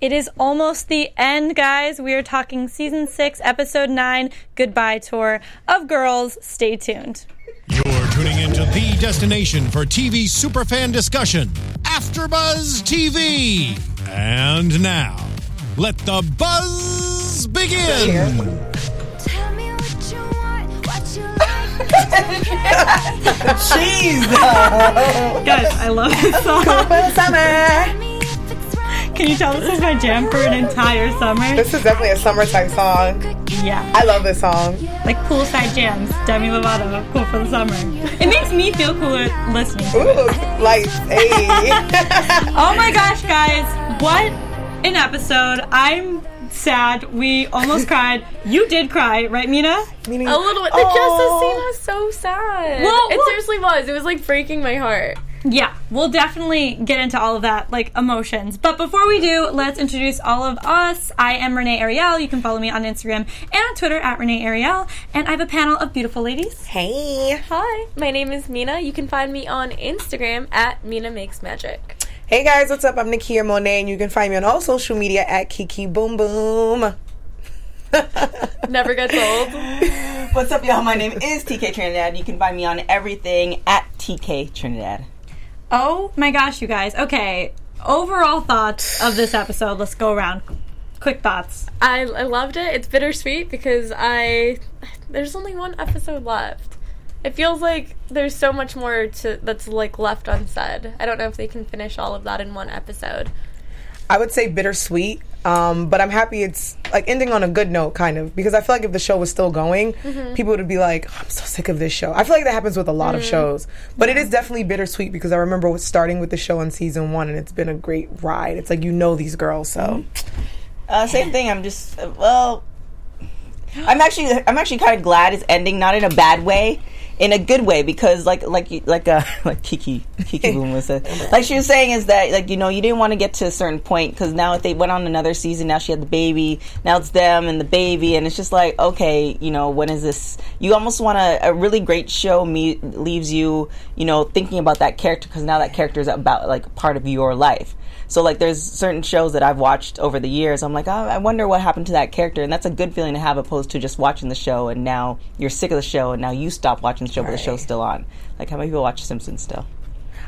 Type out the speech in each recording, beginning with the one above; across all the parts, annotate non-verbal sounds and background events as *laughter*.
It is almost the end, guys. We are talking season six, episode nine, goodbye tour of Girls. Stay tuned. You're tuning into the destination for TV superfan discussion, AfterBuzz TV. And now, let the buzz begin. Tell me what you want, what you like. *laughs* Jeez. *laughs* Guys, I love this song. For summer. Can you tell this is my jam for an entire summer? This is definitely a summertime song. Yeah. I love this song. Like poolside jams, Demi Lovato, cool for the summer. It makes me feel cooler listening to it. Ooh, like, hey. *laughs* Oh my gosh, guys, what an episode. I'm sad. We almost *laughs* cried. You did cry, right, Mina? Meaning, A little bit. The Oh. Jessa scene was so sad. Well, it well- seriously was. It was like breaking my heart. Yeah, we'll definitely get into all of that, like emotions. But before we do, let's introduce all of us. I am Renee Ariel. You can follow me on Instagram and on Twitter at Renee Ariel. And I have a panel of beautiful ladies. Hey. Hi, my name is Mina. You can find me on Instagram at Mina Makes Magic. Hey guys, what's up? I'm Nakia Monet, and you can find me on all social media at Kiki Boom Boom. *laughs* Never gets old. What's up, y'all? My name is TK Trinidad. You can find me on everything at TK Trinidad. Oh my gosh, you guys. Okay, overall thoughts of this episode. Let's go around. Quick thoughts. I, I loved it. It's bittersweet because I there's only one episode left. It feels like there's so much more to that's like left unsaid. I don't know if they can finish all of that in one episode. I would say bittersweet, um, but I'm happy it's like ending on a good note, kind of, because I feel like if the show was still going, people would be like, "I'm so sick of this show." I feel like that happens with a lot of shows, but it is definitely bittersweet because I remember starting with the show in season one, and it's been a great ride. It's like you know these girls, so Uh, same thing. I'm just uh, well. I'm actually I'm actually kind of glad it's ending, not in a bad way, in a good way, because like like like uh *laughs* like Kiki Kiki Boom was saying, like she was saying is that like you know you didn't want to get to a certain point because now if they went on another season, now she had the baby, now it's them and the baby, and it's just like okay, you know when is this? You almost want a, a really great show me leaves you you know thinking about that character because now that character is about like part of your life. So like there's certain shows that I've watched over the years. I'm like, oh, I wonder what happened to that character, and that's a good feeling to have, opposed to just watching the show and now you're sick of the show and now you stop watching the show, but the show's still on. Like how many people watch Simpsons still?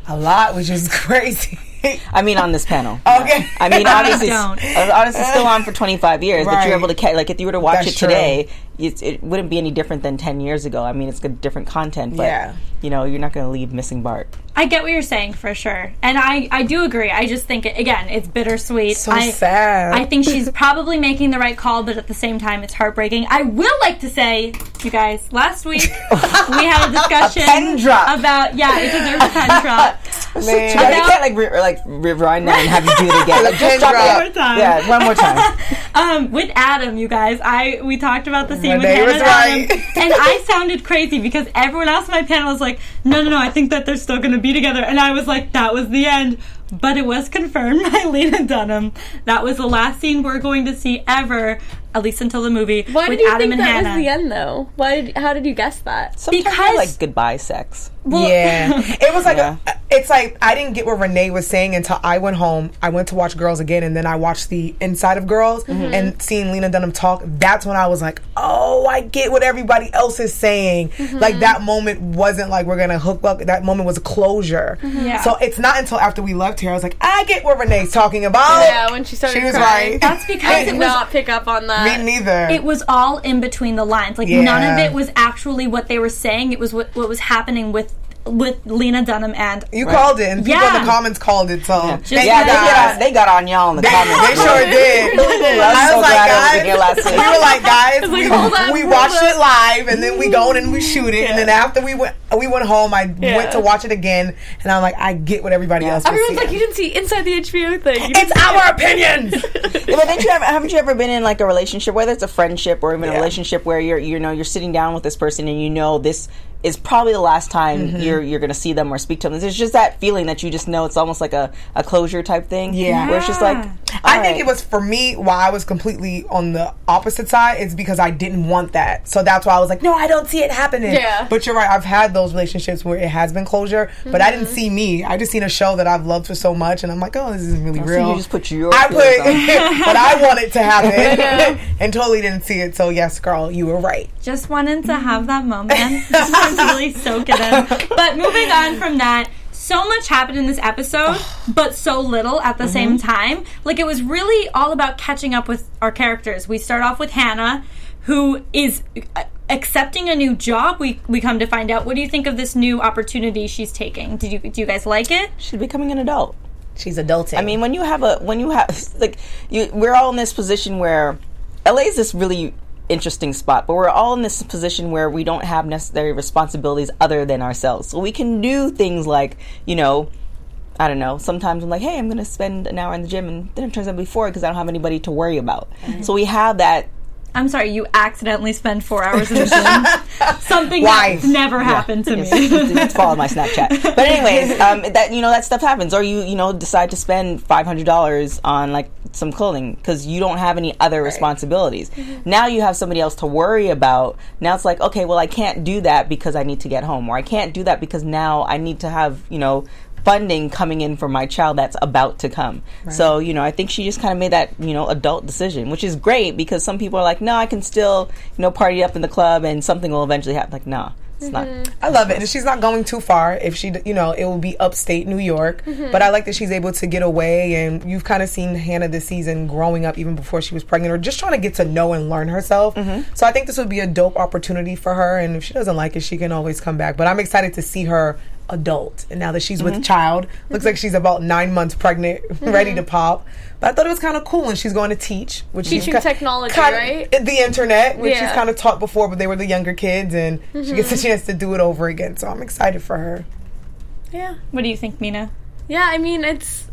a lot, which is *laughs* crazy. *laughs* I mean, on this panel. Okay. I mean, *laughs* obviously, don't. uh, honestly, still on for 25 years, but you're able to catch. like if you were to watch That's it today, it's, it wouldn't be any different than 10 years ago. I mean, it's good, different content, but Yeah. you know, you're not going to leave missing Bart. I get what you're saying for sure, and I I do agree. I just think it, again, it's bittersweet. so I, sad. I think she's *laughs* probably making the right call, but at the same time, it's heartbreaking. I will like to say, you guys, last week we had a discussion pen drop. about yeah, it deserves a pen drop. Man. Yeah, you can't like re- or, like rewind that and have you do it again. *laughs* Like, just drop drop. One more time. Yeah, one more time. *laughs* Um, with Adam, you guys, I we talked about the scene with Renee him was and Adam, right. and I sounded crazy because everyone else on my panel was like, "No, no, no, I think that they're still going to be together," and I was like, "That was the end." But it was confirmed *laughs* by Lena Dunham. That was the last scene we're going to see ever, at least until the movie, Why with did you Adam think and that Hannah. was the end though? Why did how did you guess that? Sometimes Because- like goodbye sex. Well- yeah, it was like Yeah. a, it's like I didn't get what Renee was saying until I went home. I went to watch Girls again, and then I watched the inside of Girls Mm-hmm. and seeing Lena Dunham talk. That's when I was like, oh, I get what everybody else is saying. Mm-hmm. Like that moment wasn't like we're gonna hook up. That moment was a closure. Mm-hmm. Yeah. So it's not until after we left here I was like, I get what Renee's talking about. Yeah, when she started she was crying. right. That's because *laughs* I it did was not pick up on that. Me neither. it was all in between the lines. Like none of it was actually what they were saying. It was what what was happening with with Lena Dunham and you called it, and people in Yeah. the comments called it. So thank Just Yeah, they got, on, they got on y'all in the They, comments. *laughs* they sure *laughs* did. I'm I so was like, glad was guys, we were like, guys, *laughs* we, on, we watched it live, and then we go and we shoot it, and then after we went, we went home. I went to watch it again, and I'm like, I get what everybody else. was Everyone's like, you didn't see inside the HBO thing. You it's our it." opinions. Yeah, but didn't you ever, haven't you ever been in like a relationship, whether it's a friendship or even a relationship where you're you know you're sitting down with this person and you know this is probably the last time Mm-hmm. you're you're gonna see them or speak to them. There's just that feeling that you just know it's almost like a, a closure type thing. Yeah. where it's just like Yeah. I all think it was for me why I was completely on the opposite side is because I didn't want that. So that's why I was like, no, I don't see it happening. Yeah. But you're right. I've had those relationships where it has been closure, but I didn't see me. I just seen a show that I've loved for so much, and I'm like, oh, this isn't really So real. you just put your I feelings on. put, but *laughs* I want it to happen, *laughs* *laughs* and totally didn't see it. So yes, girl, you were right. Just wanted to have that moment. Just wanted to really soak it in. But moving on from that, so much happened in this episode, *sighs* but so little at the Mm-hmm. same time. Like it was really all about catching up with our characters. We start off with Hannah, who is uh, accepting a new job. We we come to find out. What do you think of this new opportunity she's taking? Did you do you guys like it? she's becoming an adult. She's adulting. I mean, when you have a when you have *laughs* like you, we're all in this position where LA is this really interesting spot, but we're all in this position where we don't have necessary responsibilities other than ourselves. So we can do things like, you know, I don't know. Sometimes I'm like, hey, I'm going to spend an hour in the gym, and then it turns out to be four because I don't have anybody to worry about. So we have that. I'm sorry, you accidentally spend four hours in the gym. *laughs* Something Why? that never happened to me. It's follow my Snapchat. But anyways, *laughs* um, that you know that stuff happens, or you you know decide to spend five hundred dollars on like some clothing because you don't have any other responsibilities. Now you have somebody else to worry about. Now it's like okay, well I can't do that because I need to get home, or I can't do that because now I need to have you know funding coming in for my child that's about to come. So, you know, I think she just kind of made that, you know, adult decision, which is great because some people are like, no, I can still, you know, party up in the club and something will eventually happen. Like, no, it's not. Mm-hmm. I love it, and she's not going too far. If she, you know, it will be upstate New York. Mm-hmm. But I like that she's able to get away, and you've kind of seen Hannah this season growing up, even before she was pregnant, or just trying to get to know and learn herself. Mm-hmm. So I think this would be a dope opportunity for her. And if she doesn't like it, she can always come back. But I'm excited to see her adult, and now that she's with mm-hmm. child, looks like mm-hmm. she's about nine months pregnant, *laughs* ready to mm-hmm. pop. But I thought it was kind of cool, and she's going to teach, which is Teaching ki- technology, kind- right? The internet, which she's kind of taught before, but they were the younger kids, and she gets a chance to do it over again. So I'm excited for her. Yeah. What do you think, Mina? Yeah, I mean, it's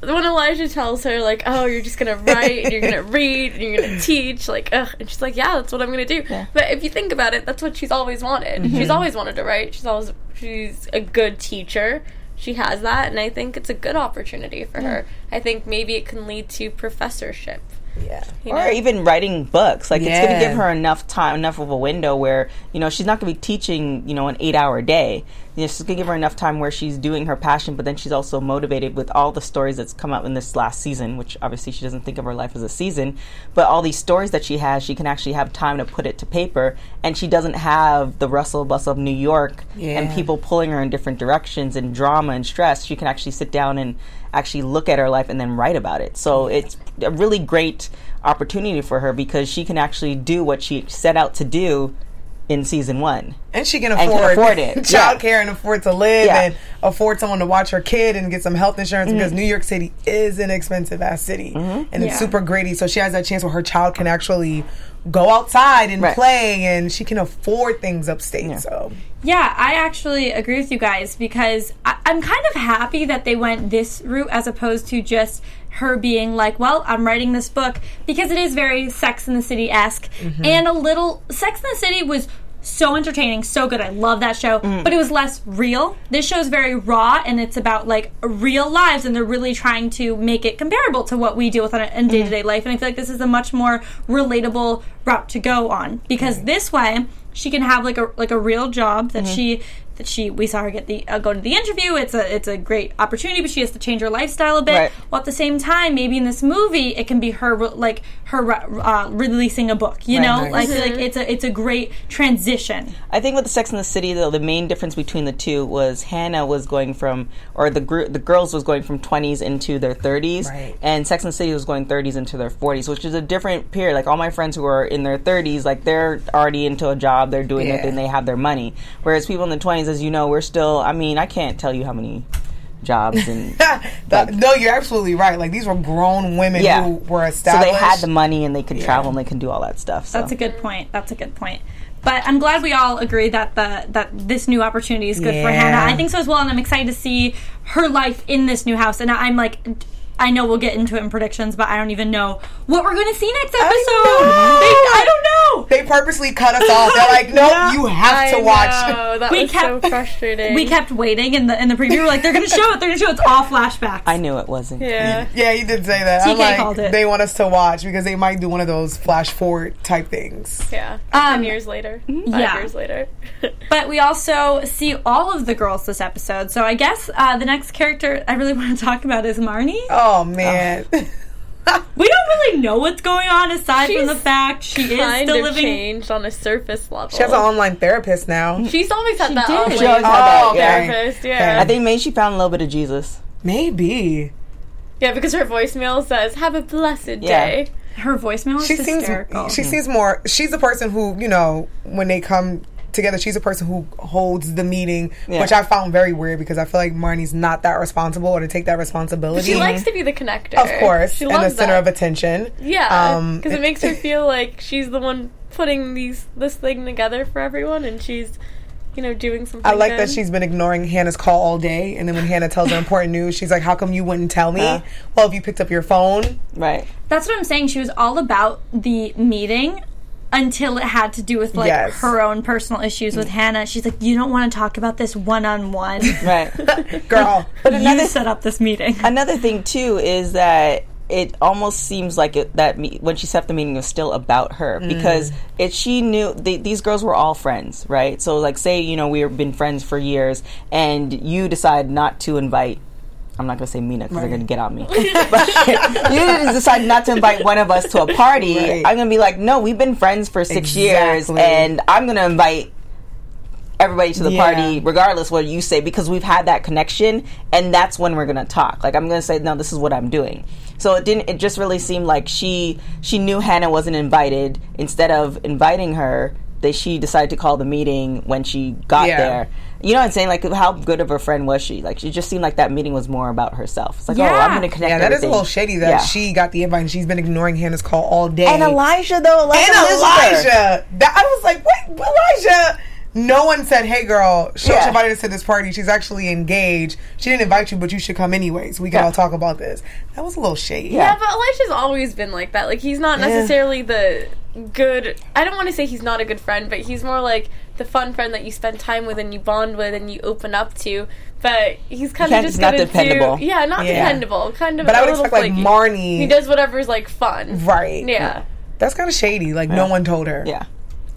when Elijah tells her like, "Oh, you're just gonna write and you're gonna read and you're gonna *laughs* teach," like, ugh, and she's like, "Yeah, that's what I'm gonna do." But if you think about it, that's what she's always wanted. Mm-hmm. She's always wanted to write. She's always she's a good teacher. She has that, and I think it's a good opportunity for her. I think maybe it can lead to professorship. Yeah. You or know? even writing books. Like it's going to give her enough time, enough of a window where you know she's not going to be teaching, you know, an eight-hour day. You know, she's going to give her enough time where she's doing her passion, but then she's also motivated with all the stories that's come out in this last season. Which obviously she doesn't think of her life as a season, but all these stories that she has, she can actually have time to put it to paper, and she doesn't have the rustle bustle of New York and people pulling her in different directions and drama and stress. She can actually sit down and actually look at her life and then write about it. So it's a really great opportunity for her because she can actually do what she set out to do in season one. And she can can afford, afford *laughs* it. child care and afford to live Yeah. and afford someone to watch her kid and get some health insurance Mm-hmm. because New York City is an expensive ass city. And it's super gritty. So she has that chance where her child can actually go outside and Right. play and she can afford things upstate. Yeah. So Yeah, I actually agree with you guys because I, I'm kind of happy that they went this route as opposed to just her being like, well, I'm writing this book because it is very Sex in the City esque mm-hmm. and a little. Sex in the City was so entertaining, so good. I love that show, mm. but it was less real. This show is very raw and it's about like real lives, and they're really trying to make it comparable to what we deal with on a, in day to day life. And I feel like this is a much more relatable route to go on because this way she can have like a like a real job that mm-hmm. she that she we saw her get the uh, go to the interview. It's a it's a great opportunity, but she has to change her lifestyle a bit. Right. While at the same time, maybe in this movie, it can be her like her uh, releasing a book. You Right, know, right. I feel like it's a it's a great transition. I think with the Sex in the City, though, the main difference between the two was Hannah was going from, or the group the girls was going from twenties into their thirties, Right. and Sex in the City was going thirties into their forties, which is a different period. Like all my friends who are in their thirties, like they're already into a job, they're doing their Yeah. thing, they have their money. Whereas people in the twenties, as you know, we're still. I mean, I can't tell you how many jobs and. *laughs* That- no, you're absolutely right. Like these were grown women Yeah. who were established So established. they had the money and they could travel and they can do all that stuff. So. That's a good point. That's a good point. But I'm glad we all agree that the that this new opportunity is good for Hannah. I think so as well, and I'm excited to see her life in this new house. And I'm like, I know we'll get into it in predictions, but I don't even know what we're going to see next episode. know. They- I don't know. They purposely cut us off. They're like, nope, No. you have I to watch. know, that We was kept- so frustrating. We kept waiting in the in the preview. We're like, they're gonna show it. They're gonna show it. It's all flashbacks. I knew it wasn't. yeah. Yeah, you did say that. I'm TK like, called it. they want us to watch because they might do one of those flash forward type things. Yeah. Um, Ten years later. Five yeah. years later. *laughs* But we also see all of the girls this episode. So I guess uh, the next character I really *laughs* want to talk about is Marnie. Oh Oh, man, *laughs* We don't really know what's going on aside from the fact she is kind still of living. changed on a surface level. she has an online therapist now. She's always had She that did. online She always had that, Oh, yeah. therapist. Yeah. I think maybe she found a little bit of Jesus. Maybe yeah, because her voicemail says, "Have a blessed Yeah. day." Her voicemail is she seems hysterical. she seems more. She's the person who you know when they come together. She's a person who holds the meeting, Yeah. which I found very weird because I feel like Marnie's not that responsible or to take that responsibility. She likes to be the connector. of course, she and the loves center that. of attention. Yeah, Um, because it makes her *laughs* feel like she's the one putting these this thing together for everyone, and she's, you know, doing something. I like good. that she's been ignoring Hannah's call all day, and then when Hannah tells her important news, she's like, "How come you wouldn't tell me?" Uh. well, if you picked up your phone, Right. That's what I'm saying. She was all about the meeting until it had to do with like Yes. her own personal issues with Hannah. She's like, you don't want to talk about this one on one. Right. *laughs* girl. But You another set up this meeting. another thing too is that it almost seems like it, that me, when she set up the meeting it was still about her Mm. because it she knew they, these girls were all friends right so like say you know we've been friends for years and you decide not to invite I'm not gonna say Mina because they're gonna get on me. *laughs* but *laughs* you decide not to invite one of us to a party. Right. I'm gonna be like, no, we've been friends for six years, and I'm gonna invite everybody to the Yeah. party regardless what you say because we've had that connection and that's when we're gonna talk like i'm gonna say no this is what i'm doing so it didn't it just really seemed like she she knew hannah wasn't invited instead of inviting her that she decided to call the meeting when she got Yeah. there you know what i'm saying like how good of a friend was she like she just seemed like that meeting was more about herself it's like oh i'm gonna connect Yeah, that is a little shady that Yeah. she got the invite and she's been ignoring Hannah's call all day. and elijah though elijah, and lives. Elijah. That I was like, wait, Elijah. No one said, "Hey, girl, she Yeah. invited us to this party. She's actually engaged. She didn't invite you, but you should come anyways. We can Yeah. all talk about this." That was a little shady. Yeah, but Elijah's always been like that. Like he's not necessarily the good. I don't want to say he's not a good friend, but he's more like the fun friend that you spend time with and you bond with and you open up to. But he's kind of just he's not gonna dependable. Do, yeah, not Yeah. dependable. Kind of. But I a would little expect like flaky. Marnie. He does whatever's like fun. right. Yeah. That's kind of shady. Like no one told her. yeah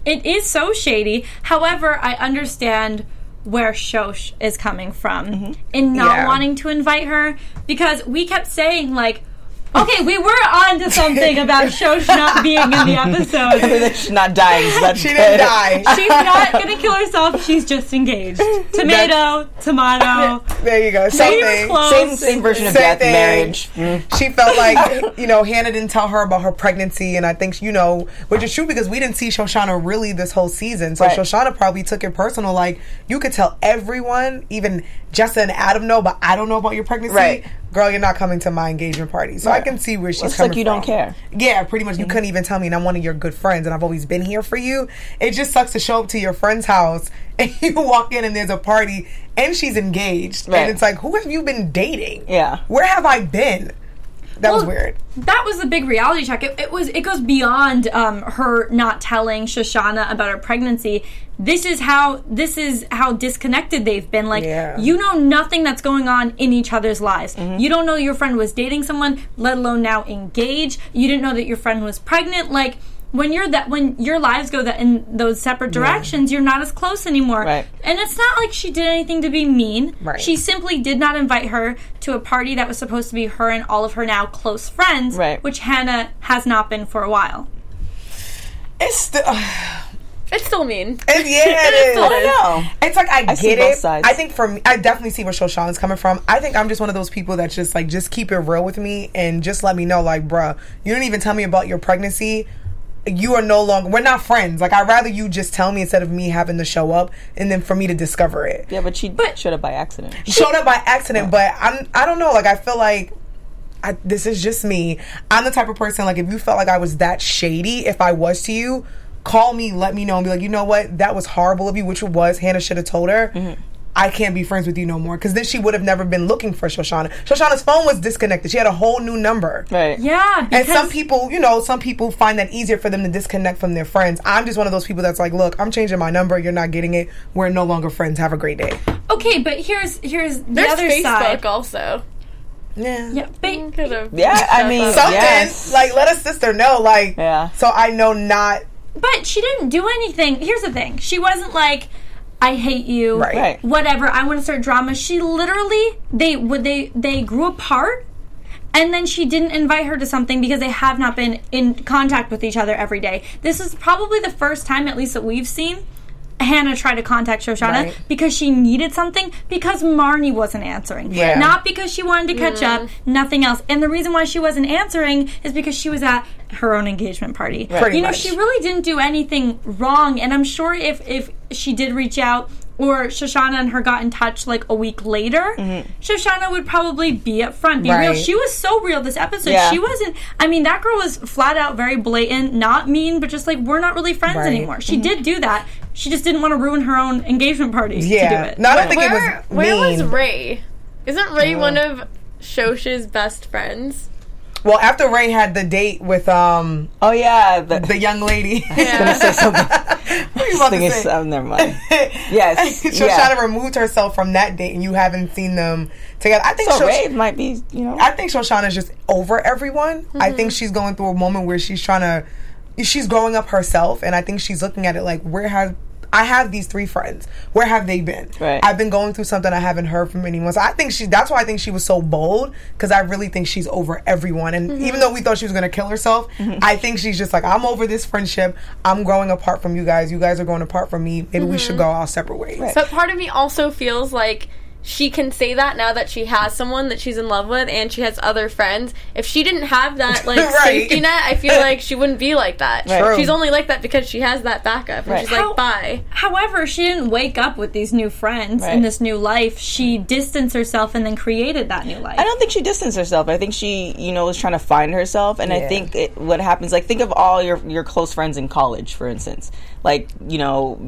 It is so shady. However, I understand where Shosh is coming from mm-hmm. in not Yeah. wanting to invite her because we kept saying like, okay, we were on to something about *laughs* Shosh not being in the episode. *laughs* she's not dying so that's She good. didn't die. *laughs* She's not gonna kill herself. She's just engaged. Tomato, tomato. there you go. Same thing. close. same same version of Same death thing. marriage Mm. She felt like, you know, Hannah didn't tell her about her pregnancy, and I think, you know, which is true because we didn't see Shoshana really this whole season. So Right. Shoshana probably took it personal. Like, you could tell everyone, even Jessa and Adam know, but I don't know about your pregnancy. Right. Girl, you're not coming to my engagement party. So I can see where she's It's coming like you from. don't care. Yeah, pretty much. You mm-hmm. couldn't even tell me, and I'm one of your good friends, and I've always been here for you. It just sucks to show up to your friend's house *laughs* and you walk in and there's a party and she's engaged, Right. and it's like, who have you been dating? Yeah. where have I been? That was weird. That was the big reality check. It, it was. It goes beyond um, her not telling Shoshana about her pregnancy. This is how. This is how disconnected they've been. Like Yeah. you know nothing that's going on in each other's lives. You don't know your friend was dating someone, let alone now engaged. You didn't know that your friend was pregnant. Like when you're that when your lives go that in those separate directions, you're not as close anymore. Right. And it's not like she did anything to be mean. Right. She simply did not invite her to a party that was supposed to be her and all of her now close friends, Right. which Hannah has not been for a while. It's still, uh, It's still mean. *laughs* yeah, *laughs* it is. still is. no It's like I, see get both it. sides. I think for me, I definitely see where Shoshana's coming from. I think I'm just one of those people that's just like, just keep it real with me and just let me know, like, bruh, you didn't even tell me about your pregnancy. You are no longer. We're not friends. Like I'd rather you just tell me instead of me having to show up and then for me to discover it. Yeah, but she but showed up by accident. showed up by accident, but I'm I don't know, like I feel like I, this is just me. I'm the type of person like if you felt like I was that shady, if I was to you, call me, let me know, and be like, you know what, that was horrible of you, which it was. Hannah should have told her. Mm-hmm. I can't be friends with you no more. Because then she would have never been looking for Shoshana. Shoshana's phone was disconnected. She had a whole new number. Right. Yeah, And some people, you know, some people find that easier for them to disconnect from their friends. I'm just one of those people that's like, look, I'm changing my number. You're not getting it. We're no longer friends. Have a great day. okay, but here's here's the There's other Facebook side. also. Yeah. Yeah, but mm, Yeah, I mean, Something Yes. like let a sister know, like, Yeah. so I know not but she didn't do anything. Here's the thing: she wasn't like, "I hate you," Right. Right. Whatever. I want to start drama. She literally they would they they grew apart. And then she didn't invite her to something because they have not been in contact with each other every day. This is probably the first time, at least that we've seen, Hannah try to contact Shoshana Right. because she needed something because Marnie wasn't answering. Yeah. Not because she wanted to catch up, nothing else. And the reason why she wasn't answering is because she was at her own engagement party. Pretty you know, much. she really didn't do anything wrong. And I'm sure if if she did reach out or Shoshana and her got in touch like a week later, mm-hmm. Shoshana would probably be up front, be real. She was so real this episode. Yeah. She wasn't. I mean, that girl was flat out very blatant, not mean, but just like we're not really friends Right. anymore. She mm-hmm. did do that. She just didn't want to ruin her own engagement party to do it. No, I don't think Where, it was where was. Ray? Isn't Ray mm-hmm. one of Shosh's best friends? Well, after Ray had the date with um Oh yeah. The, the young lady, Yeah. *laughs* you about to is, say? oh, never mind. *laughs* Yes. *laughs* Shoshana yeah. removed herself from that date, and you haven't seen them together. I think So Shosh- Ray might be, you know. I think Shoshana's just over everyone. I Mm-hmm. think she's going through a moment where she's trying to, she's growing up herself, and I think she's looking at it like, where have I have these three friends? Where have they been? Right. I've been going through something I haven't heard from anyone. So I think she. That's why I think she was so bold because I really think she's over everyone. And Mm-hmm. even though we thought she was going to kill herself, I think she's just like, I'm over this friendship. I'm growing apart from you guys. You guys are going apart from me. Maybe we should go our separate ways. But part of me also feels like she can say that now that she has someone that she's in love with and she has other friends. If she didn't have that *laughs* like Right. safety net, I feel like she wouldn't be like that. True. She's only like that because she has that backup. And Right. she's like, bye. However, she didn't wake up with these new friends Right. in this new life. She distanced herself and then created that new life. I don't think she distanced herself. I think she, you know, was trying to find herself. And I think it, what happens, like, think of all your your close friends in college, for instance. Like, you know,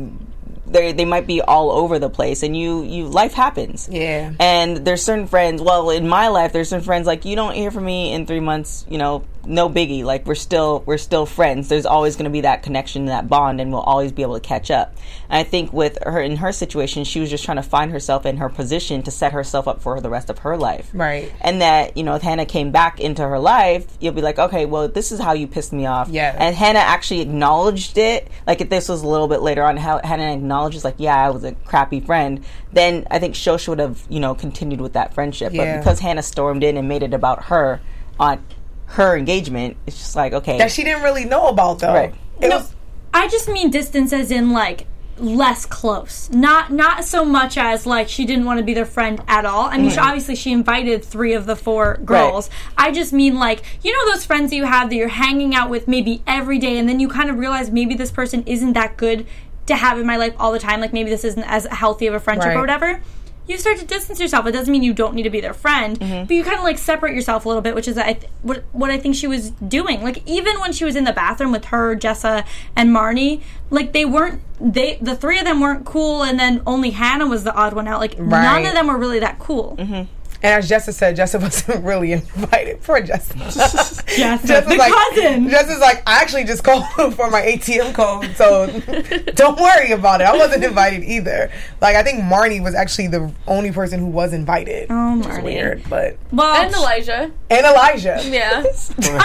they they might be all over the place, and you you life happens. Yeah. And there's certain friends. Well, in my life, there's certain friends like you don't hear from me in three months. You know, no biggie. Like we're still we're still friends. There's always going to be that connection, that bond, and we'll always be able to catch up. And I think with her in her situation, she was just trying to find herself in her position to set herself up for the rest of her life. Right. And that you know, if Hannah came back into her life, you'll be like, okay, well, this is how you pissed me off. Yeah. And Hannah actually acknowledged it. Like if this was a little bit later on, how Hannah acknowledges, like, yeah, I was a crappy friend. Then I think Shosha would have, you know, continued with that friendship. Yeah. But because Hannah stormed in and made it about her on her engagement, it's just like, okay, That she didn't really know about though. Right. It No, was I just mean distance as in like less close. Not not so much as like she didn't want to be their friend at all. I mean, she, obviously she invited three of the four girls. I just mean like you know those friends that you have that you're hanging out with maybe every day, and then you kind of realize maybe this person isn't that good to have in my life all the time. Like maybe this isn't as healthy of a friendship Right. or whatever. You start to distance yourself. It doesn't mean you don't need to be their friend, mm-hmm. but you kind of like separate yourself a little bit, which is I th- what what I think she was doing. Like even when she was in the bathroom with her, Jessa, and Marnie, like they weren't they the three of them weren't cool, and then only Hannah was the odd one out. Like none of them were really that cool. Mm-hmm. And as Jessa said, Jessa *laughs* wasn't really invited. Poor Jessa. *laughs* Jessa, Jessa's the like, cousin. Jessa's like, I actually just called *laughs* for my ATM code, so don't worry about it. I wasn't invited either. Like, I think Marnie was actually the only person who was invited. Oh, Which is Marnie. weird, but Well, And Elijah. and Elijah. Yeah.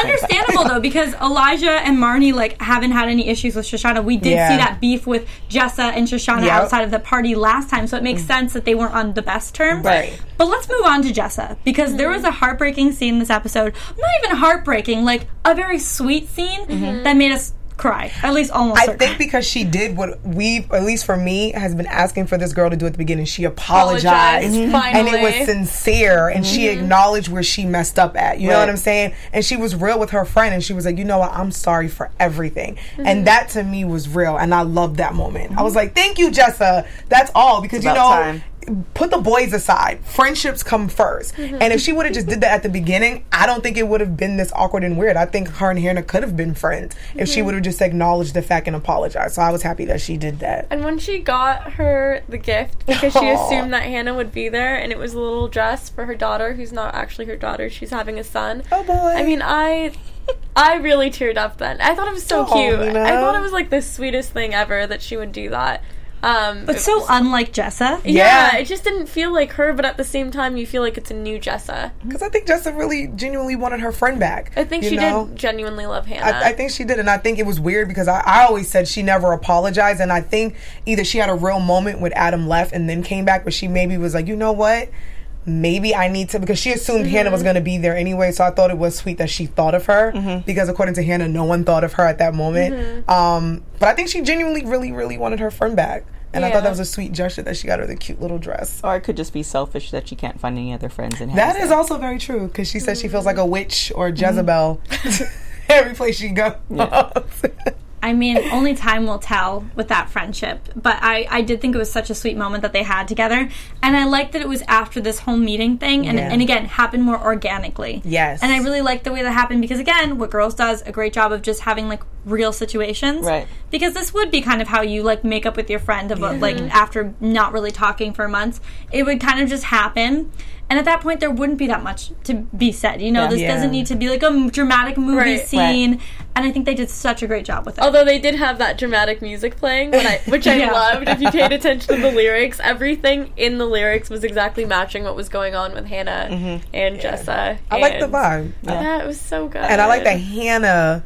understandable though because Elijah and Marnie like haven't had any issues with Shoshana. We did Yeah. see that beef with Jessa and Shoshana Yep. outside of the party last time, so it makes mm. sense that they weren't on the best terms. Right. But let's move on to Jessa because there hmm. was a heartbreaking scene in this episode. Not even heartbreaking, like a very sweet scene mm-hmm. that made us cry. At least almost. I start think because she did what we, at least for me, has been asking for this girl to do at the beginning. She apologized, Apologized, and it was sincere, and she mm-hmm. acknowledged where she messed up at. You know what I'm saying? And she was real with her friend, and she was like, "You know what? I'm sorry for everything." And mm-hmm. that to me was real, and I loved that moment. I was like, "Thank you, Jessa." That's all because you about know. time. Put the boys aside. Friendships come 1st Mm-hmm. And if she would have just did that at the beginning, I don't think it would have been this awkward and weird. I think her and Hannah could have been friends if Mm-hmm. she would have just acknowledged the fact and apologized. So I was happy that she did that. And when she got her the gift, because she *laughs* Aw. assumed that Hannah would be there, and it was a little dress for her daughter, who's not actually her daughter, she's having a son. Oh boy. I mean, I I really teared up then. I thought it was so cute. I thought it was like the sweetest thing ever that she would do that. Um, But so was- unlike Jessa. yeah, Yeah. it just didn't feel like her, but at the same time, you feel like it's a new Jessa. Because I think Jessa really genuinely wanted her friend back. I think she know? did genuinely love Hannah. I, I think she did, and I think it was weird because I, I always said she never apologized, and I think either she had a real moment when Adam left and then came back, but she maybe was like, you know what, maybe I need to because she assumed Mm-hmm. Hannah was going to be there anyway, so I thought it was sweet that she thought of her Mm-hmm. because according to Hannah, no one thought of her at that moment. Um, but I think she genuinely, really, really wanted her friend back, and I thought that was a sweet gesture that she got her the cute little dress. Or it could just be selfish that she can't find any other friends in That Hannah's also very true because she says she feels like a witch or Jezebel *laughs* every place she goes. *laughs* I mean, only time will tell with that friendship. But I, I did think it was such a sweet moment that they had together. And I liked that it was after this whole meeting thing. And, Yeah. and again, happened more organically. Yes. And I really liked the way that happened because, again, what Girls does a great job of just having like real situations. Right. Because this would be kind of how you like make up with your friend about like after not really talking for months. It would kind of just happen. And at that point, there wouldn't be that much to be said. You know, Yeah. this Yeah. doesn't need to be like a dramatic movie Right. Right. Scene. And I think they did such a great job with it. Although they did have that dramatic music playing, when I, which I *laughs* Yeah. loved. If you paid *laughs* attention to the lyrics, everything in the lyrics was exactly matching what was going on with Hannah and Jessa. Mm-hmm. I like the and- vibe. Yeah, it was so good. And I like that Hannah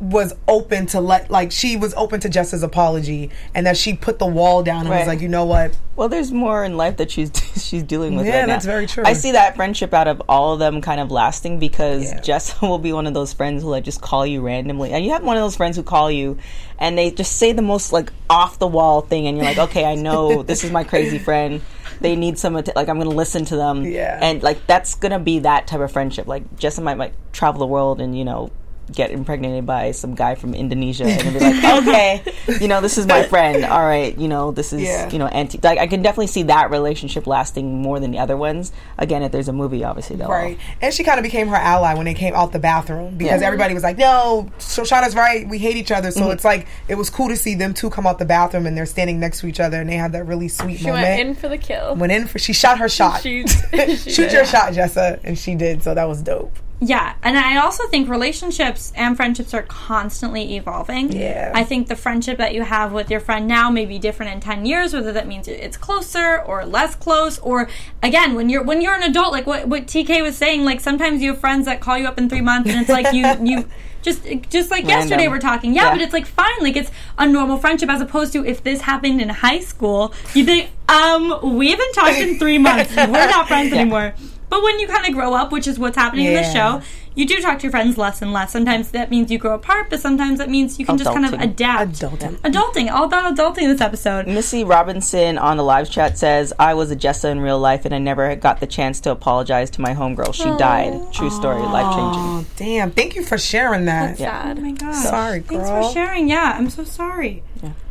was open to let like she was open to Jessa's apology and that she put the wall down and was like, you know what? Well, there's more in life that she's *laughs* she's dealing with. Yeah, right now. that's very true. I see that friendship out of all of them kind of lasting because Yeah. Jess *laughs* will be one of those friends who like just call you randomly, and you have one of those friends who call you, and they just say the most like off the wall thing, and you're like, okay, I know *laughs* this is my crazy friend. They need some att- like I'm gonna listen to them, Yeah. and like that's gonna be that type of friendship. Like Jess might might travel the world and you know get impregnated by some guy from Indonesia and be like, okay, *laughs* you know, this is my friend. All right, you know, this is Yeah. you know, anti. Like I can definitely see that relationship lasting more than the other ones. Again, if there's a movie, obviously they'll Right. And she kind of became her ally when they came out the bathroom because Yeah. everybody was like, no, Shoshana's right. We hate each other. Mm-hmm. So it's like, it was cool to see them two come out the bathroom and they're standing next to each other and they had that really sweet she moment. went in for the kill. Went in for, she shot her shot. She- *laughs* she Shoot did. your shot, Jessa. And she did. So that was dope. Yeah, and I also think relationships and friendships are constantly evolving. Yeah. I think the friendship that you have with your friend now may be different in 10 years whether that means it's closer or less close or again when you're when you're an adult like what what TK was saying like sometimes you have friends that call you up in 3 months and it's like you *laughs* you just just like yesterday we're talking. Yeah, Yeah. but it's like fine like it's a normal friendship as opposed to if this happened in high school you think um we haven't talked in 3 months. We're not friends *laughs* anymore. But when you kind of grow up, which is what's happening in the show, you do talk to your friends less and less. Sometimes that means you grow apart, but sometimes that means you can just kind of adapt. Adulting. Adulting. All about adulting this episode. Missy Robinson on the live chat says, I was a Jessa in real life and I never got the chance to apologize to my homegirl. She died. True story, life changing. Oh, damn. Thank you for sharing that. Sad. Oh my god. Sorry, Thanks for sharing. Yeah, I'm so sorry.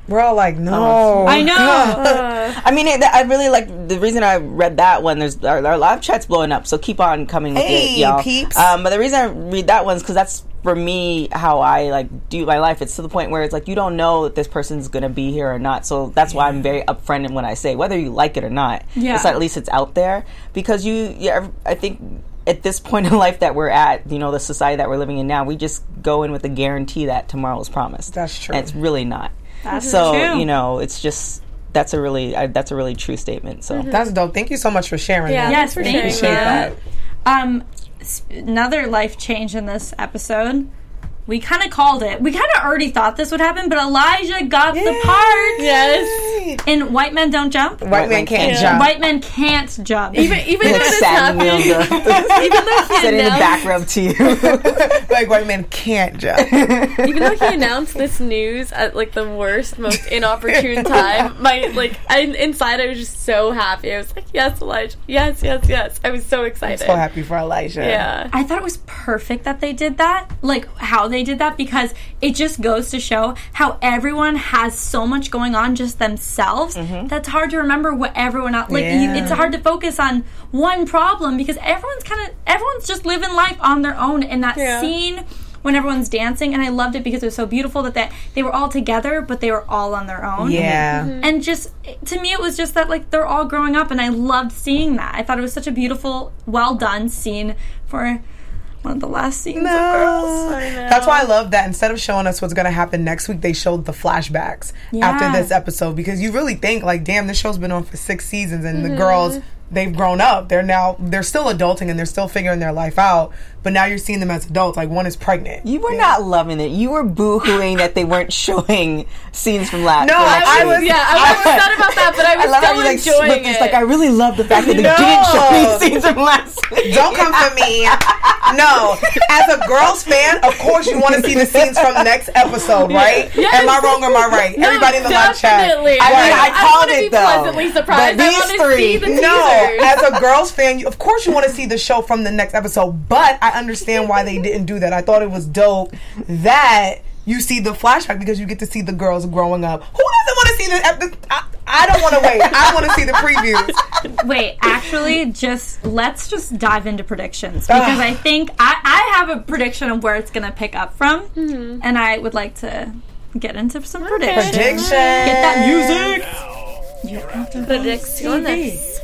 We're all like, no. I know. *laughs* I mean, it, I really like the reason I read that one. There's our, our live chat's blowing up, so keep on coming with Hey, it, y'all. peeps. Um, but the reason I read that one is because that's for me how I like do my life. It's to the point where it's like you don't know that this person's gonna be here or not. So that's why I'm very upfront in when I say whether you like it or not. Yeah. it's at least it's out there because you. Yeah, I think at this point *laughs* in life that we're at, you know, the society that we're living in now, we just go in with the guarantee that tomorrow is promised. That's true. And it's really not. That's so true. you know, it's just that's a really I, that's a really true statement. So That's dope. Thank you so much for sharing Yeah, that. Yes, thanks for thank sharing you. that. Um, s- another life change in this episode. We kind of called it. We kind of already thought this would happen, but Elijah got the part. Yes. In White Men Don't Jump. White men can't Yeah. jump. White men can't jump. Even even though this Sad happened, Neil, *laughs* even though *laughs* he sitting in the announced, back row to you. *laughs* like white men can't jump. even though he announced this news at like the worst, most inopportune time, my like I, inside I was just so happy. I was like, yes, Elijah, yes, yes, yes. I was so excited. so happy for Elijah. Yeah. I thought it was perfect that they did that. Like how they they did that because it just goes to show how everyone has so much going on just themselves mm-hmm. that's hard to remember what everyone else like you, Yeah. it's hard to focus on one problem because everyone's kind of everyone's just living life on their own in that Yeah. scene when everyone's dancing and I loved it because it was so beautiful that they, they were all together but they were all on their own Yeah. Mm-hmm. and just to me it was just that like they're all growing up and i loved seeing that i thought it was such a beautiful well done scene for one of the last scenes of girls. That's why I love that instead of showing us what's going to happen next week, they showed the flashbacks after this episode. Because you really think like, damn, this show's been on for six seasons and the mm-hmm. girls they've grown up. They're now they're still adulting and they're still figuring their life out. But now you're seeing them as adults. Like one is pregnant. You were not loving it. You were boo-hooing that they weren't showing scenes from last. No, from last I week. was- Yeah, I was upset about that, but I was I love how still you like enjoying it. this. Like I really love the fact that they No. didn't show me scenes from last week. Don't come for me. No, as a girls fan, of course you want to see the scenes from the next episode, right? Yes. Am I wrong or am I right? No, Everybody in the live chat. definitely. I mean, I I called wanna it be though. pleasantly surprised. But these want three, see the No, as a girls fan, you, of course you want to see the show from the next episode, but I understand why they didn't do that. I thought it was dope that you see the flashback because you get to see the girls growing up. Who doesn't want to see the? I, I don't want to wait. I want to see the previews. *laughs* wait actually just let's just dive into predictions because i think I, I have a prediction of where it's gonna pick up from mm-hmm. and i would like to get into some predictions Prediction. get that music you have to Predicciones.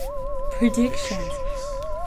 predictions.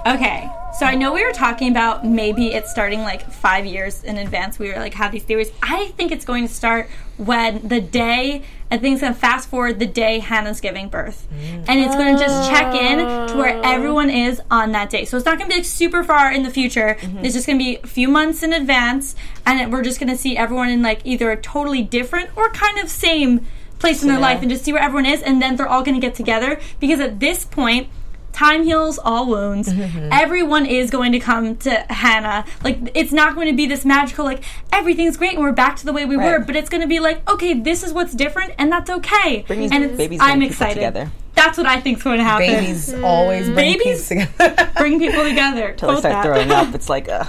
Okay, so I know we were talking about maybe it's starting like five years in advance. We were like have these theories. I think it's going to start when the day. I think it's to fast forward the day Hannah's giving birth, mm. and it's going to just check in to where oh. everyone is on that day. So it's not going to be like super far in the future. Mm-hmm. It's just going to be a few months in advance, and it- we're just going to see everyone in like either a totally different or kind of same place in their life and just see where everyone is and then they're all going to get together because at this point time heals all wounds everyone is going to come to hannah like it's not going to be this magical like everything's great and we're back to the way we were but it's going to be like okay this is what's different and that's okay Bring these and it's, babies i'm excited together. that's what i think's going to happen Babies always bring Babies? together. bring people together Until they start that. throwing up, it's like, *laughs* uh,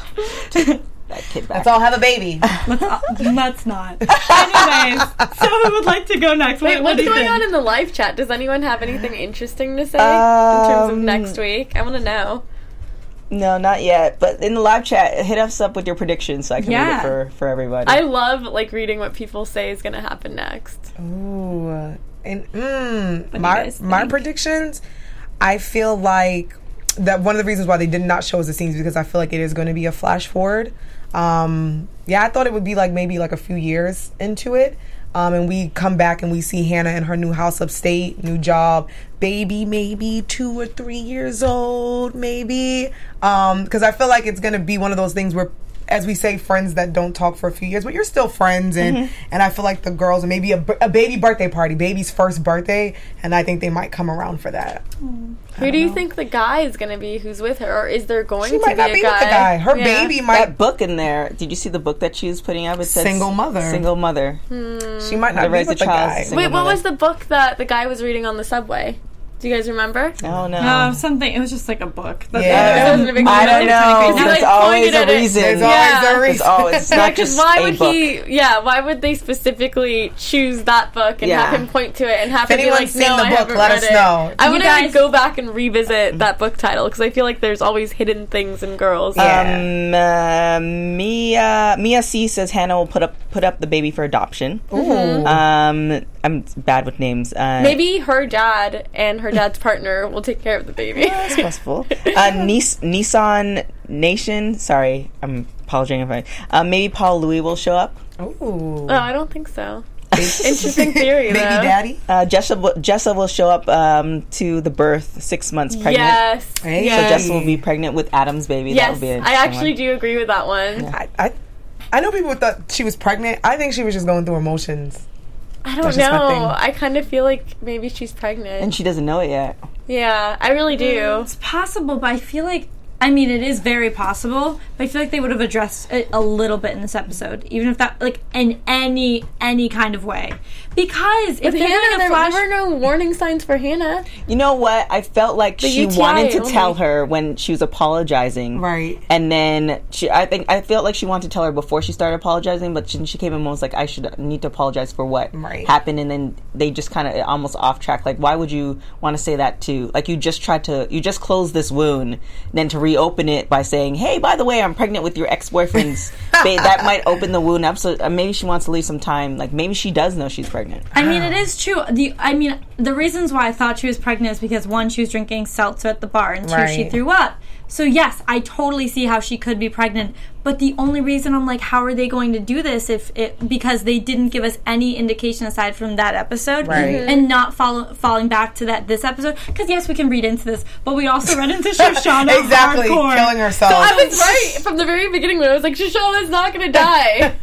that kid back. Let's all have a baby. *laughs* let's, uh, let's not anyways so who would like to go next Wait, What- what what's do going think? on in the live chat? Does anyone have anything *sighs* interesting to say in terms of Um, next week? I want to know. No, not yet. But in the live chat, hit us up with your predictions so I can read it for, for everybody. I love like reading what people say is going to happen next. Ooh, and mm, my my predictions. I feel like that one of the reasons why they did not show us the scenes because I feel like it is going to be a flash forward. Um, yeah, I thought it would be like maybe like a few years into it. Um, and we come back and we see Hannah in her new house upstate, new job, baby, maybe two or three years old, maybe. Because I feel like it's gonna be one of those things where, as we say, friends that don't talk for a few years, but you're still friends, and mm-hmm. and I feel like the girls, and maybe a, baby birthday party, baby's first birthday, and I think they might come around for that. Mm. Who do you think the guy is going to be who's with her? Or is there going She to might be not a be guy? with the guy. Her Yeah. baby might. that book in there, did you see the book that she was putting up? It says Single mother. Single mother. Hmm. She might not to be raise with a the child guy. is a Wait, what mother. was the book that the guy was reading on the subway? Do you guys remember? Oh no. Oh, something. It was just like a book. That's Yeah. It wasn't a big I don't know. You, There's like, always a at it. reason. There's Yeah. always a reason. oh, it's *laughs* not Because just why a would book. he? Yeah, why would they specifically choose that book and Yeah. have him point to it and have If to be like, seen "No, the I book, haven't let read us it." know. I You want to guys- go back and revisit that book title because I feel like there's always hidden things in girls. Yeah. Um, uh, Mia Mia C says Hannah will put up put up the baby for adoption. Um, I'm bad with names. Uh, Maybe her dad and her dad's partner will take care of the baby. it's possible. Uh, *laughs* Nis- Nissan Nation. Sorry, I'm apologizing if I. Uh, maybe Paul Louis will show up. Ooh. oh, I don't think so. *laughs* Interesting theory, Baby though. daddy. Uh, Jessa will- Jessa will show up um, to the birth six months pregnant. Yes. Hey. yes. Jessa will be pregnant with Adam's baby. that yes. will be I actually one. do agree with that one. I, I, I know people thought she was pregnant. I think she was just going through emotions. I don't That's just my thing. know. I kind of feel like maybe she's pregnant. and she doesn't know it yet. yeah, I really do. Mm, it's possible, but I feel like I mean, it is very possible, but I feel like they would have addressed it a little bit in this episode, even if that, like, in any any kind of way. Because if With they're Hannah, going there to flash, were no warning signs for Hannah. You know what? I felt like The she UTI wanted to only. tell her when she was apologizing, Right. And then she, I think, I felt like she wanted to tell her before she started apologizing, but she, she came in and was like, "I should need to apologize for what Right. happened," and then they just kind of almost off track. Like, why would you want to say that to? Like, you just tried to, you just closed this wound, then to reopen it by saying, "Hey, by the way, I'm pregnant with your ex boyfriend's." *laughs* ba- that might open the wound up. So uh, maybe she wants to leave some time. Like, maybe she does know she's pregnant. I mean, it is true. The I mean, the reasons why I thought she was pregnant is because one, she was drinking seltzer at the bar, and two, she threw up. So yes, I totally see how she could be pregnant. But the only reason I'm like, how are they going to do this if it because they didn't give us any indication aside from that episode, Right. Mhm. and not follow, falling back to that this episode? Because yes, we can read into this, but we also read into *laughs* Shoshana exactly hardcore. killing herself. So I was right *laughs* from the very beginning when I was like, Shoshana's not gonna *laughs* die.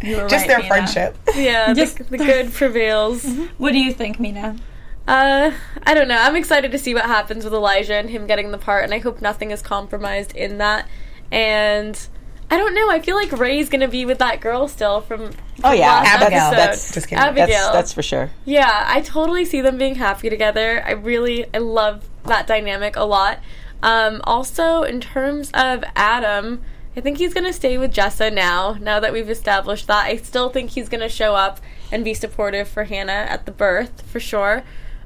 You were Just right, their Mina. friendship. yeah, Just- the, the good prevails. What do you think, Mina? Uh, I don't know. I'm excited to see what happens with Elijah and him getting the part, and I hope nothing is compromised in that. And I don't know. I feel like Ray's gonna be with that girl still from. Oh yeah, last that's, Abigail. that's Just kidding. Abigail. that's that's for sure. Yeah, I totally see them being happy together. I really, I love that dynamic a lot. Um, also, in terms of Adam, I think he's gonna stay with Jessa now. Now that we've established that, I still think he's gonna show up and be supportive for Hannah at the birth for sure.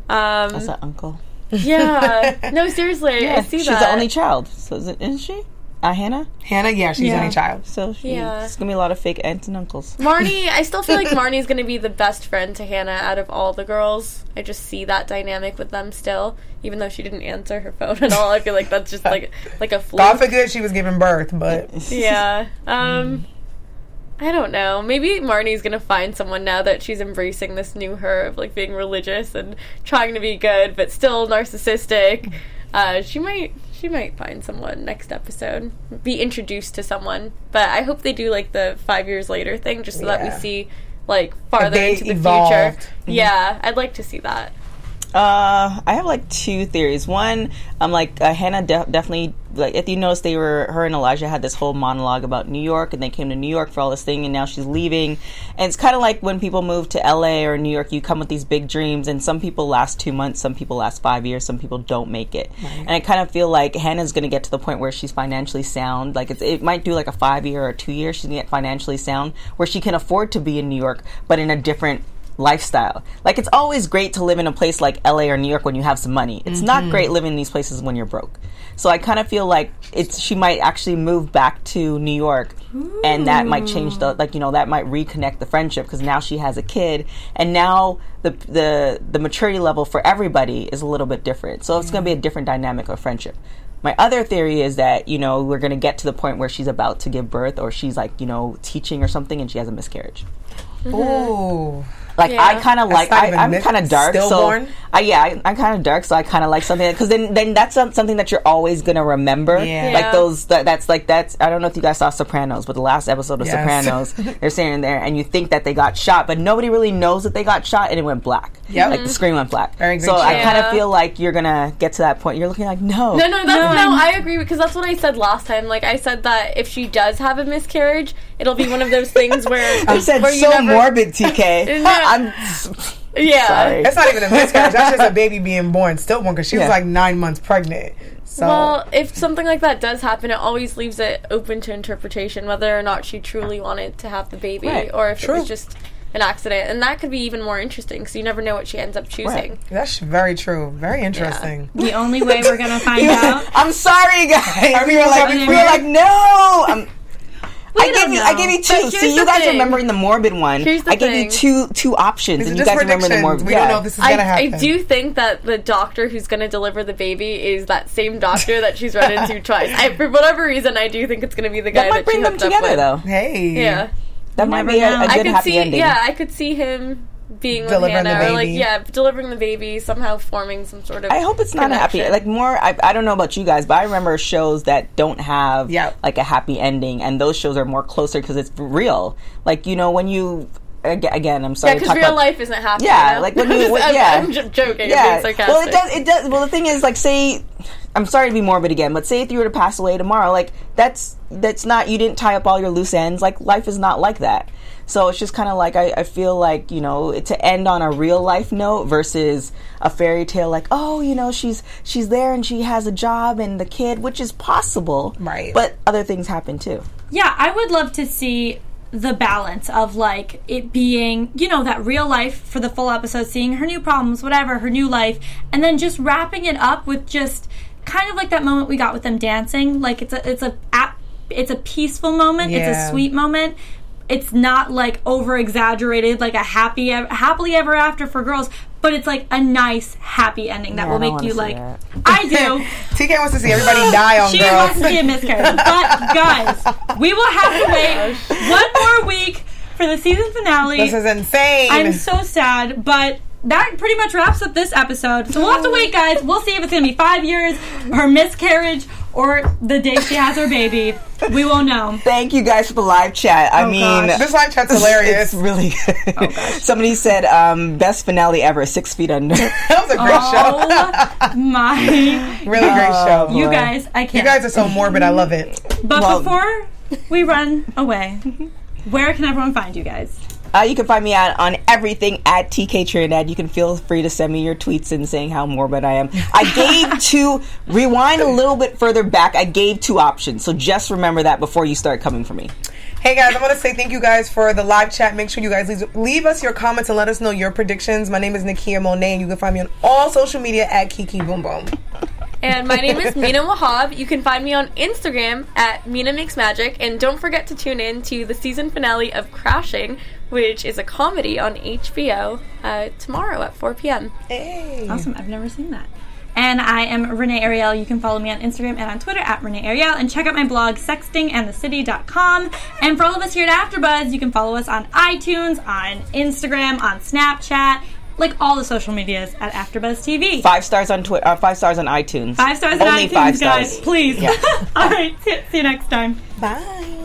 Um, That's an uncle. yeah, *laughs* no, seriously, I see she's that. She's the only child. So is it, isn't she? Uh, Hannah. Hannah, yeah, she's Yeah. only child. So she, Yeah. it's gonna be a lot of fake aunts and uncles. *laughs* Marnie, I still feel like *laughs* Marnie's going to be the best friend to Hannah out of all the girls. I just see that dynamic with them still, even though she didn't answer her phone at all. I feel like that's just like *laughs* like a fluke. God forbid she was giving birth, but Yeah. Um I don't know. Maybe Marnie's gonna find someone now that she's embracing this new her of like being religious and trying to be good but still narcissistic. Uh, she might she might find someone next episode. Be introduced to someone. But I hope they do like the five years later thing just so that we see like farther into the evolved. future. Yeah, I'd like to see that. Uh, I have like two theories. One, I'm like uh, Hannah de- definitely like if you notice they were her and Elijah had this whole monologue about New York and they came to New York for all this thing and now she's leaving. And it's kind of like when people move to LA or New York, you come with these big dreams and some people last 2 months, some people last 5 years, some people don't make it. And I kind of feel like Hannah's going to get to the point where she's financially sound. Like it's, it might do like a 5 year or 2 year she's going to get financially sound where she can afford to be in New York but in a different lifestyle. Like it's always great to live in a place like LA or New York when you have some money. It's not mm-hmm. great living in these places when you're broke. So I kind of feel like it's she might actually move back to New York and that might change the like you know that might reconnect the friendship because now she has a kid and now the the the maturity level for everybody is a little bit different. So it's going to be a different dynamic of friendship. My other theory is that, you know, we're going to get to the point where she's about to give birth or she's like, you know, teaching or something and she has a miscarriage. ooh, Like Yeah. I kind of like I I'm kind of dark, stillborn? so I yeah I, I'm kind of dark, so I kind of like something because then then that's something that you're always gonna remember. Yeah. Like those that, that's like that's I don't know if you guys saw Sopranos, but the last episode of Yes. Sopranos, *laughs* they're standing there and you think that they got shot, but nobody really knows that they got shot, and it went black. Yep. like the screen went black. Very so I kind of Yeah. feel like you're gonna get to that point. You're looking like no, No, no, that's, no, I agree because that's what I said last time. Like I said that if she does have a miscarriage, it'll be one of those things where *laughs* I said where so never- morbid, TK. *laughs* *laughs* No. I'm Yeah. sorry. that's not even a miscarriage. That's just a baby being born, stillborn, because she was like nine months pregnant. So Well, if something like that does happen, it always leaves it open to interpretation whether or not she truly wanted to have the baby Right. or if it was just an accident. And that could be even more interesting because you never know what she ends up choosing. that's very true. Very interesting. The only way we're gonna find out. I'm sorry, guys. We were like, we were like, no. I'm, I gave you, I gave you two. here's See, you guys thing. remembering the morbid one. Here's the I gave thing. you two two options, These and you guys remember the predictions. morbid. We yeah. don't know if this is I, gonna happen. I do think that the doctor who's going to deliver the baby is that same doctor that she's run into *laughs* twice. I, for whatever reason, I do think it's going to be the guy that that, might bring she them together, with. though. Hey. Yeah, That might be a, a good I could happy see. ending. Yeah, I could see him being with Delivering the Hannah, or like yeah, delivering the baby, somehow forming some sort of. I hope it's not a happy. Like more, I, I don't know about you guys, but I remember shows that don't have Yep. like a happy ending, and those shows are more closer because it's real. Like you know when you again, I'm sorry. to because real about- life isn't happy. Yeah, you know? like when *laughs* you- when- I'm, yeah. I'm just joking. yeah. I'm being. Well, it does. It does. Well, the thing is, like, say, I'm sorry to be morbid again, but say if you were to pass away tomorrow, like that's that's not you didn't tie up all your loose ends. Like life is not like that. So it's just kind of like I, I feel like you know to end on a real life note versus a fairy tale. Like oh you know she's she's there and she has a job and the kid, which is possible, Right. But other things happen too. Yeah, I would love to see the balance of like it being, you know, that real life for the full episode, seeing her new problems, whatever, her new life, and then just wrapping it up with just kind of like that moment we got with them dancing. Like it's a it's a it's a peaceful moment, it's a sweet moment. It's not like over exaggerated, like a happy ev- happily ever after for girls, but it's like a nice happy ending that Yeah, will make you like that. *laughs* I do. *laughs* TK wants to see everybody die *gasps* on She girls. wants to see a miscarriage. *laughs* But guys, we will have to wait one more week for the season finale. this is insane. I'm so sad, but that pretty much wraps up this episode. So we'll have to wait, guys. We'll see if it's gonna be five years, her miscarriage, or the day she has her baby. We won't know. Thank you guys for the live chat. I Oh, mean, gosh. this live chat's *laughs* hilarious. It's really good. Oh, Somebody said um, best finale ever, Six Feet Under. *laughs* that was a great show. Oh my! *laughs* Really great show. You guys, I can't. You guys are so morbid. I love it. but Well- before we run away, where can everyone find you guys? Uh, you can find me at, on everything at TK Trinidad. You can feel free to send me your tweets and saying how morbid I am. I *laughs* gave two, rewind a little bit further back, I gave two options. So just remember that before you start coming for me. Hey guys, I want to say thank you guys for the live chat. Make sure you guys leave, leave us your comments and let us know your predictions. My name is Nakia Monet, and you can find me on all social media at Kiki Boom Boom. And my name is Mina Wahab. You can find me on Instagram at Mina Makes Magic. And don't forget to tune in to the season finale of Crashing, which is a comedy on HBO uh, tomorrow at 4 p.m. Hey. Awesome. I've never seen that. And I am Renee Ariel. You can follow me on Instagram and on Twitter at Renee Ariel. And check out my blog, sextingandthecity.com. And for all of us here at AfterBuzz, you can follow us on iTunes, on Instagram, on Snapchat, like all the social medias at AfterBuzz TV. Five stars on Twitter, uh, five stars on iTunes. Five stars on Only iTunes, five guys. stars. Please. Yeah. *laughs* all right. See, see you next time. Bye.